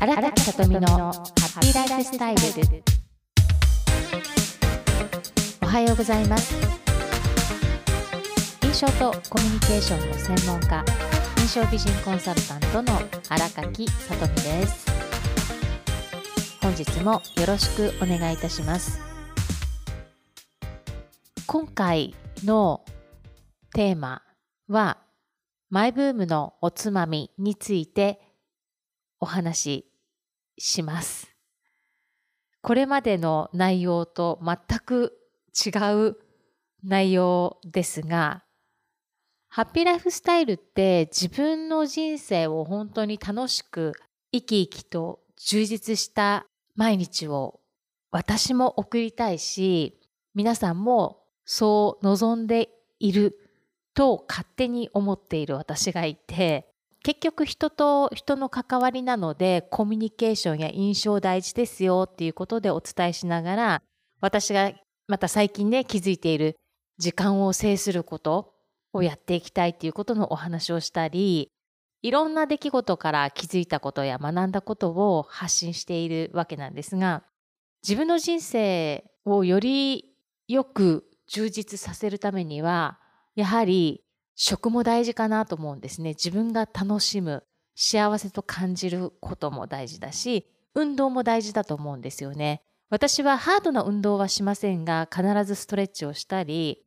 荒垣さとみのハッピーライフスタイルおはようございます。印象とコミュニケーションの専門家印象美人コンサルタントの荒垣さとみです。本日もよろしくお願いいたします。今回のテーマはマイブームのおつまみについてお話しします。これまでの内容と全く違う内容ですが、ハッピーライフスタイルって自分の人生を本当に楽しく生き生きと充実した毎日を私も送りたいし、皆さんもそう望んでいると勝手に思っている私がいて結局人と人の関わりなのでコミュニケーションや印象大事ですよっていうことでお伝えしながら私がまた最近ね気づいている時間を制することをやっていきたいっていうことのお話をしたりいろんな出来事から気づいたことや学んだことを発信しているわけなんですが自分の人生をよりよく充実させるためにはやはり食も大事かなと思うんですね。自分が楽しむ、幸せと感じることも大事だし、運動も大事だと思うんですよね。私はハードな運動はしませんが、必ずストレッチをしたり、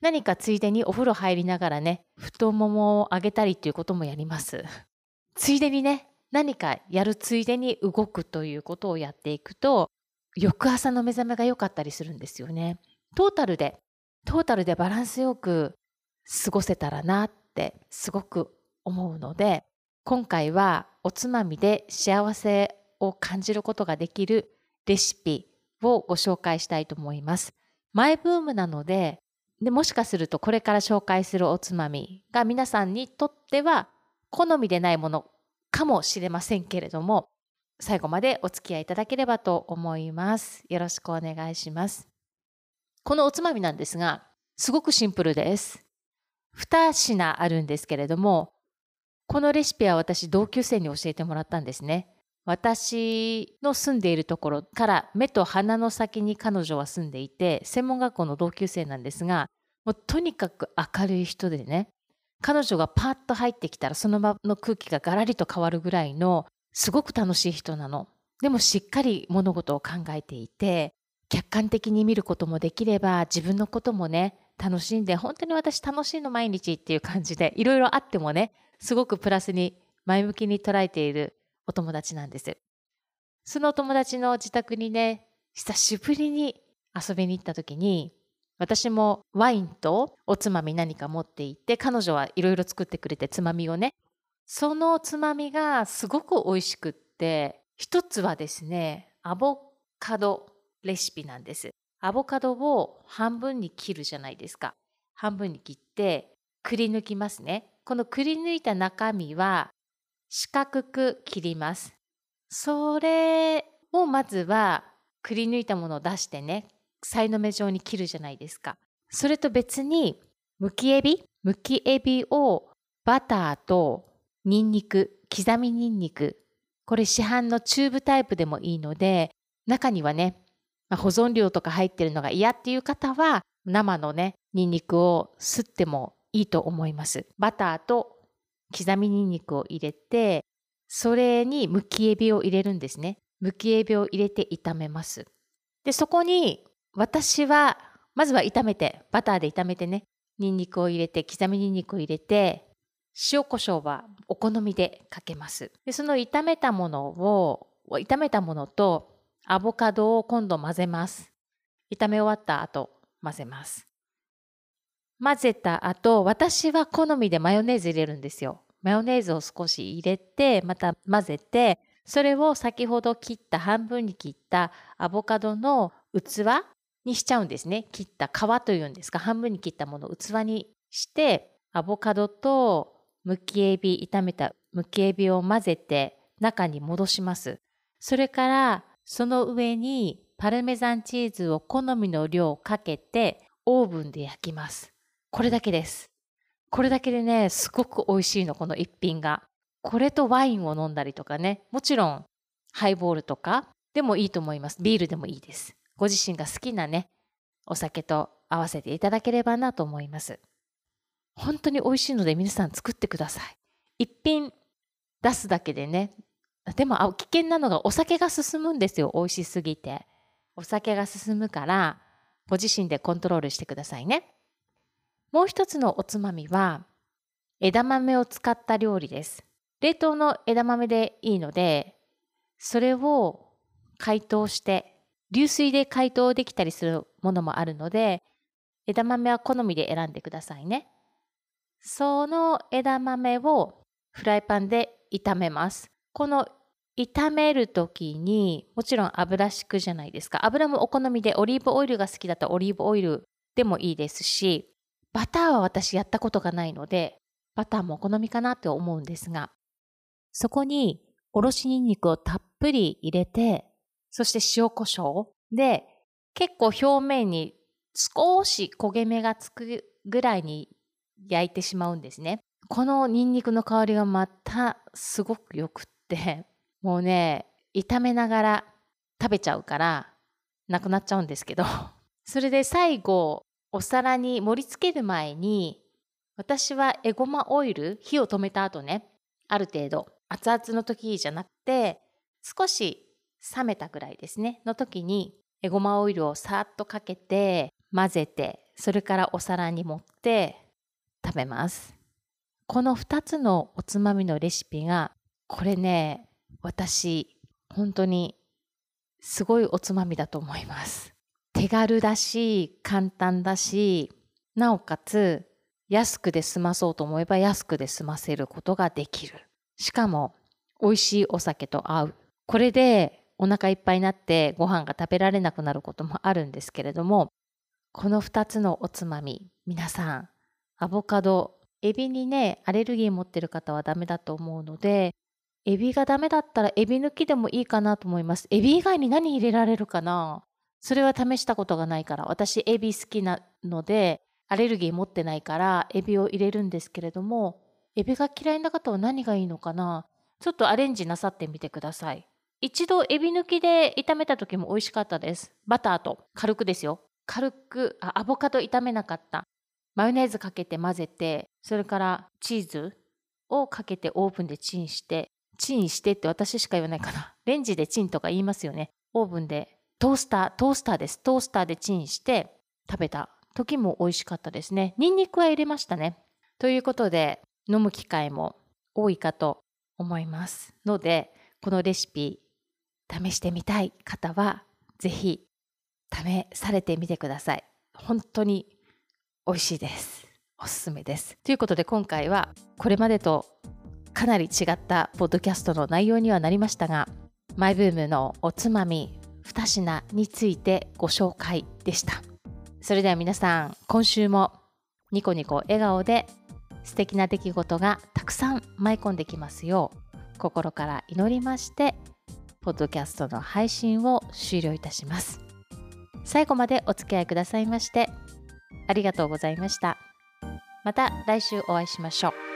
何かついでにお風呂入りながらね、太ももを上げたりっていうこともやります。ついでにね、何かやるついでに動くということをやっていくと、翌朝の目覚めが良かったりするんですよね。トータルで、トータルでバランスよく過ごせたらなってすごく思うので今回はおつまみで幸せを感じることができるレシピをご紹介したいと思います。マイブームなのででもしかするとこれから紹介するおつまみが皆さんにとっては好みでないものかもしれませんけれども最後までお付き合いいただければと思います。よろしくお願いします。このおつまみなんですがすごくシンプルです。2品あるんですけれども、このレシピは私同級生に教えてもらったんですね。私の住んでいるところから目と鼻の先に彼女は住んでいて、専門学校の同級生なんですが、もうとにかく明るい人でね、彼女がパッと入ってきたらその場の空気がガラリと変わるぐらいのすごく楽しい人なの。でもしっかり物事を考えていて、客観的に見ることもできれば自分のこともね楽しんで本当に私楽しいの毎日っていう感じでいろいろあってもねすごくプラスに前向きに捉えているお友達なんです。そのお友達の自宅にね久しぶりに遊びに行った時に私もワインとおつまみ何か持って行って彼女はいろいろ作ってくれてつまみをねそのつまみがすごく美味しくって一つはですねアボカドレシピなんです。アボカドを半分に切るじゃないですか。半分に切ってくり抜きますね。このくり抜いた中身は四角く切ります。それをまずはくり抜いたものを出してね、さいの目状に切るじゃないですか。それと別にむきエビむきエビをバターとニンニク、刻みニンニク、これ市販のチューブタイプでもいいので、中にはね、まあ、保存料とか入ってるのが嫌っていう方は生のねニンニクを吸ってもいいと思います。バターと刻みニンニクを入れてそれにむきエビを入れるんですね。むきエビを入れて炒めます。でそこに私はまずは炒めてバターで炒めてねニンニクを入れて刻みニンニクを入れて塩コショウはお好みでかけます。でその炒めたものを炒めたものとアボカドを今度混ぜます。炒め終わった後、混ぜます。混ぜた後、私は好みでマヨネーズ入れるんですよ。マヨネーズを少し入れて、また混ぜて、それを先ほど切った半分に切ったアボカドの器にしちゃうんですね。切った皮というんですか、半分に切ったものを器にして、アボカドとむきエビ、炒めたむきエビを混ぜて中に戻します。それからその上にパルメザンチーズを好みの量をかけてオーブンで焼きます。これだけです。これだけでね、すごく美味しいの、この一品が。これとワインを飲んだりとかね、もちろんハイボールとかでもいいと思います。ビールでもいいです。ご自身が好きなね、お酒と合わせていただければなと思います。本当に美味しいので皆さん作ってください。一品出すだけでね、でも危険なのがお酒が進むんですよ。美味しすぎて。お酒が進むから、ご自身でコントロールしてくださいね。もう一つのおつまみは、枝豆を使った料理です。冷凍の枝豆でいいので、それを解凍して、流水で解凍できたりするものもあるので、枝豆は好みで選んでくださいね。その枝豆をフライパンで炒めます。この炒める時にもちろん油敷くじゃないですか。油もお好みでオリーブオイルが好きだったらオリーブオイルでもいいですし、バターは私やったことがないので、バターもお好みかなって思うんですが、そこにおろしニンニクをたっぷり入れて、そして塩コショウで結構表面に少し焦げ目がつくぐらいに焼いてしまうんですね。このニンニクの香りがまたすごくよくって、もうね、炒めながら食べちゃうから、なくなっちゃうんですけど、それで最後、お皿に盛り付ける前に、私はエゴマオイル、火を止めた後ね、ある程度、熱々の時じゃなくて、少し冷めたぐらいですね、の時に、エゴマオイルをさーっとかけて、混ぜて、それからお皿に盛って食べます。この2つのおつまみのレシピが、これね、私、本当にすごいおつまみだと思います。手軽だし、簡単だし、なおかつ安くで済まそうと思えば安くで済ませることができる。しかも美味しいお酒と合う。これでお腹いっぱいになってご飯が食べられなくなることもあるんですけれども、この2つのおつまみ、皆さん、アボカド、エビにね、アレルギー持ってる方はダメだと思うので、エビがダメだったらエビ抜きでもいいかなと思います。エビ以外に何入れられるかな？それは試したことがないから、私エビ好きなので、アレルギー持ってないからエビを入れるんですけれども、エビが嫌いな方は何がいいのかな？ちょっとアレンジなさってみてください。一度エビ抜きで炒めた時も美味しかったです。バターと軽くですよ。軽くあ、アボカド炒めなかった。マヨネーズかけて混ぜて、それからチーズをかけてオーブンでチンして、チンしてって私しか言わないかな。レンジでチンとか言いますよね。オーブンでトースター、トースターです。トースターでチンして食べた時も美味しかったですね。ニンニクは入れましたね。ということで、飲む機会も多いかと思いますので、このレシピ試してみたい方は、ぜひ試されてみてください。本当に美味しいです。おすすめです。ということで今回はこれまでとかなり違ったポッドキャストの内容にはなりましたが、マイブームのおつまみ2品についてご紹介でした。それでは皆さん、今週もニコニコ笑顔で素敵な出来事がたくさん舞い込んできますよう心から祈りまして、ポッドキャストの配信を終了いたします。最後までお付き合いくださいましてありがとうございました。また来週お会いしましょう。